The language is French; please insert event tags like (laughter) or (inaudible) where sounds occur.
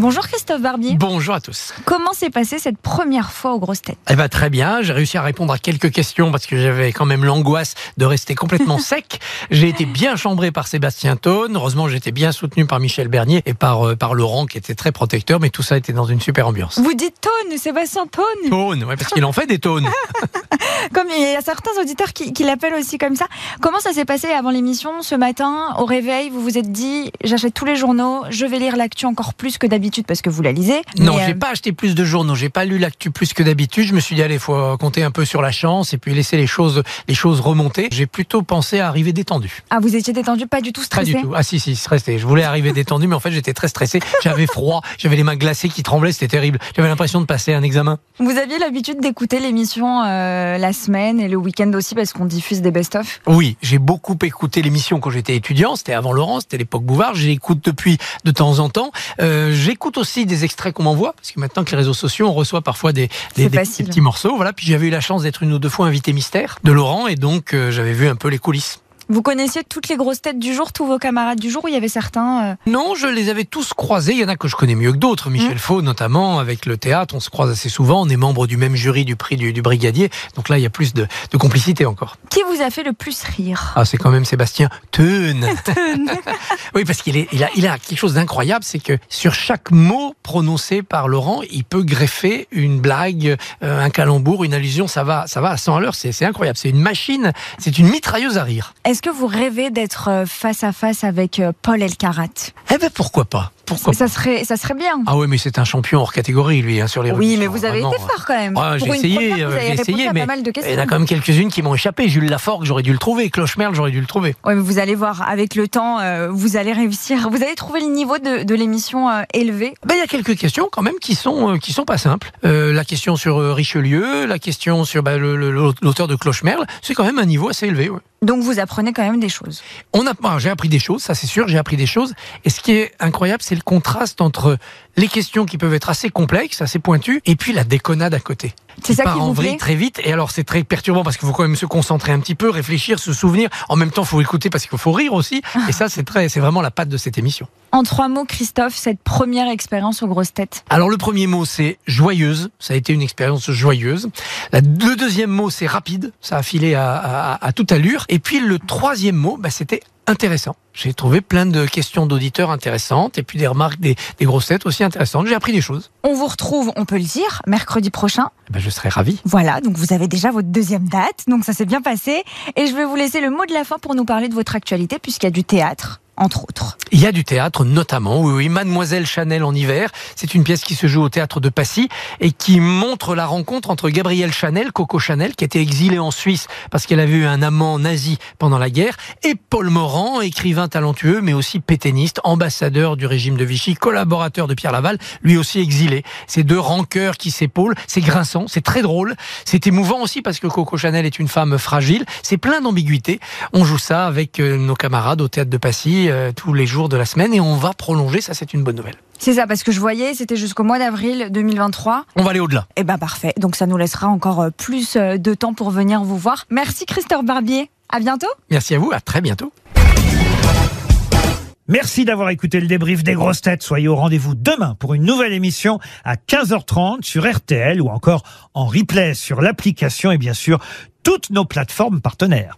Bonjour Christophe Barbier. Bonjour à tous. Comment s'est passée cette première fois aux grosses têtes? Eh ben très bien, j'ai réussi à répondre à quelques questions parce que j'avais quand même l'angoisse de rester complètement (laughs) sec. J'ai été bien chambré par Sébastien Tone. Heureusement, j'étais bien soutenu par Michel Bernier et par, euh, par Laurent qui était très protecteur, mais tout ça était dans une super ambiance. Vous dites Tone, Sébastien Tone. Tone, ouais, parce qu'il en fait des tones. (laughs) Comme il y a certains auditeurs qui, qui l'appellent aussi comme ça. Comment ça s'est passé avant l'émission ce matin au réveil? Vous vous êtes dit j'achète tous les journaux, je vais lire l'actu encore plus que d'habitude parce que vous la lisez. Non, j'ai euh, pas acheté plus de journaux, j'ai pas lu l'actu plus que d'habitude. Je me suis dit allez, faut compter un peu sur la chance et puis laisser les choses, les choses remonter. J'ai plutôt pensé à arriver détendu. Ah, vous étiez détendu, pas du tout Pas stressé du tout. Ah si, si, stressé. Je voulais arriver détendu, mais en fait j'étais très stressé. J'avais froid, j'avais les mains glacées qui tremblaient, c'était terrible. J'avais l'impression de passer un examen. Vous aviez l'habitude d'écouter l'émission euh, la semaine et le week-end aussi parce qu'on diffuse des best-of? Oui, j'ai beaucoup écouté l'émission quand j'étais étudiant. C'était avant Laurent, c'était l'époque Bouvard. J'écoute depuis de temps en temps. Euh, j'écoute aussi des extraits qu'on m'envoie parce que maintenant que les réseaux sociaux, on reçoit parfois des, des, petits morceaux. Voilà. Puis j'avais eu la chance d'être une ou deux fois invité mystère de Laurent et donc euh, j'avais vu un peu les coulisses. Vous connaissiez toutes les grosses têtes du jour, tous vos camarades du jour ou il y avait certains euh, Non, je les avais tous croisés. Il y en a que je connais mieux que d'autres. Michel Faux, notamment, avec le théâtre, on se croise assez souvent. On est membre du même jury du prix du, du Brigadier. Donc là, il y a plus de, de complicité encore. Qui vous a fait le plus rire? Ah, c'est quand même Sébastien Teun. (laughs) (laughs) oui, parce qu'il il a, il a quelque chose d'incroyable, c'est que sur chaque mot prononcé par Laurent, il peut greffer une blague, euh, un calembour, une allusion. Ça va, ça va à 100 à l'heure. C'est, c'est incroyable. C'est une machine. C'est une mitrailleuse à rire. Est-ce que vous rêvez d'être euh, face à face avec euh, Paul Elkarat? Eh ben, pourquoi pas? Pourquoi? Ça serait, ça serait bien. Ah oui, mais c'est un champion hors catégorie, lui, hein, sur les oui, rediffs. mais vous avez Vraiment, été fort quand même. J'ai essayé, euh, j'ai essayé, mais il y en a quand même quelques-unes qui m'ont échappé. Jules Laforgue, j'aurais dû le trouver. Clochemerle, j'aurais dû le trouver. Ouais, mais vous allez voir, avec le temps, euh, vous allez réussir. Vous allez trouver le niveau de, de l'émission euh, élevé. Ben, il y a quelques questions quand même qui sont euh, qui sont pas simples. La question sur Richelieu, la question sur ben, l'auteur de Clochemerle, c'est quand même un niveau assez élevé. ouais. Donc vous apprenez quand même des choses. On a, ah, j'ai appris des choses, ça c'est sûr, j'ai appris des choses. Et ce qui est incroyable, c'est le contraste entre les questions qui peuvent être assez complexes, assez pointues, et puis la déconnade à côté. C'est ça part qui en vous vrille plaît? très vite. Et alors c'est très perturbant parce qu'il faut quand même se concentrer un petit peu, réfléchir, se souvenir. En même temps, il faut écouter parce qu'il faut rire aussi. Et ça, c'est très, c'est vraiment la patte de cette émission. En trois mots, Christophe, cette première expérience aux grosses têtes. Alors le premier mot c'est joyeuse, ça a été une expérience joyeuse. Le deuxième mot c'est rapide, ça a filé à, à- à toute allure. Et puis le troisième mot, bah, c'était intéressant. J'ai trouvé plein de questions d'auditeurs intéressantes et puis des remarques des, têtes aussi intéressantes. J'ai appris des choses. On vous retrouve, on peut le dire, mercredi prochain. Eh ben, je serais ravi. Voilà, donc vous avez déjà votre deuxième date, donc ça s'est bien passé. Et je vais vous laisser le mot de la fin pour nous parler de votre actualité, puisqu'il y a du théâtre, entre autres. Il y a du théâtre, notamment, oui, oui, Mademoiselle Chanel en hiver. C'est une pièce qui se joue au théâtre de Passy et qui montre la rencontre entre Gabrielle Chanel, Coco Chanel, qui était exilée en Suisse parce qu'elle avait eu un amant nazi pendant la guerre, et Paul Morand, écrivain talentueux, mais aussi pétainiste, ambassadeur du régime de Vichy, collaborateur de Pierre Laval, lui aussi exilé. Ces deux rancœurs qui s'épaulent, c'est grinçant, c'est très drôle, c'est émouvant aussi parce que Coco Chanel est une femme fragile, c'est plein d'ambiguïté. On joue ça avec euh, nos camarades au théâtre de Passy euh, tous les jours de la semaine et on va prolonger, ça c'est une bonne nouvelle. C'est ça, parce que je voyais, c'était jusqu'au mois d'avril 2023. On va aller au-delà. Eh ben parfait, donc ça nous laissera encore euh, plus euh, de temps pour venir vous voir. Merci Christophe Barbier, à bientôt Merci à vous, à très bientôt. Merci d'avoir écouté le débrief des grosses têtes. Soyez au rendez-vous demain pour une nouvelle émission à 15h30 sur RTL ou encore en replay sur l'application et bien sûr toutes nos plateformes partenaires.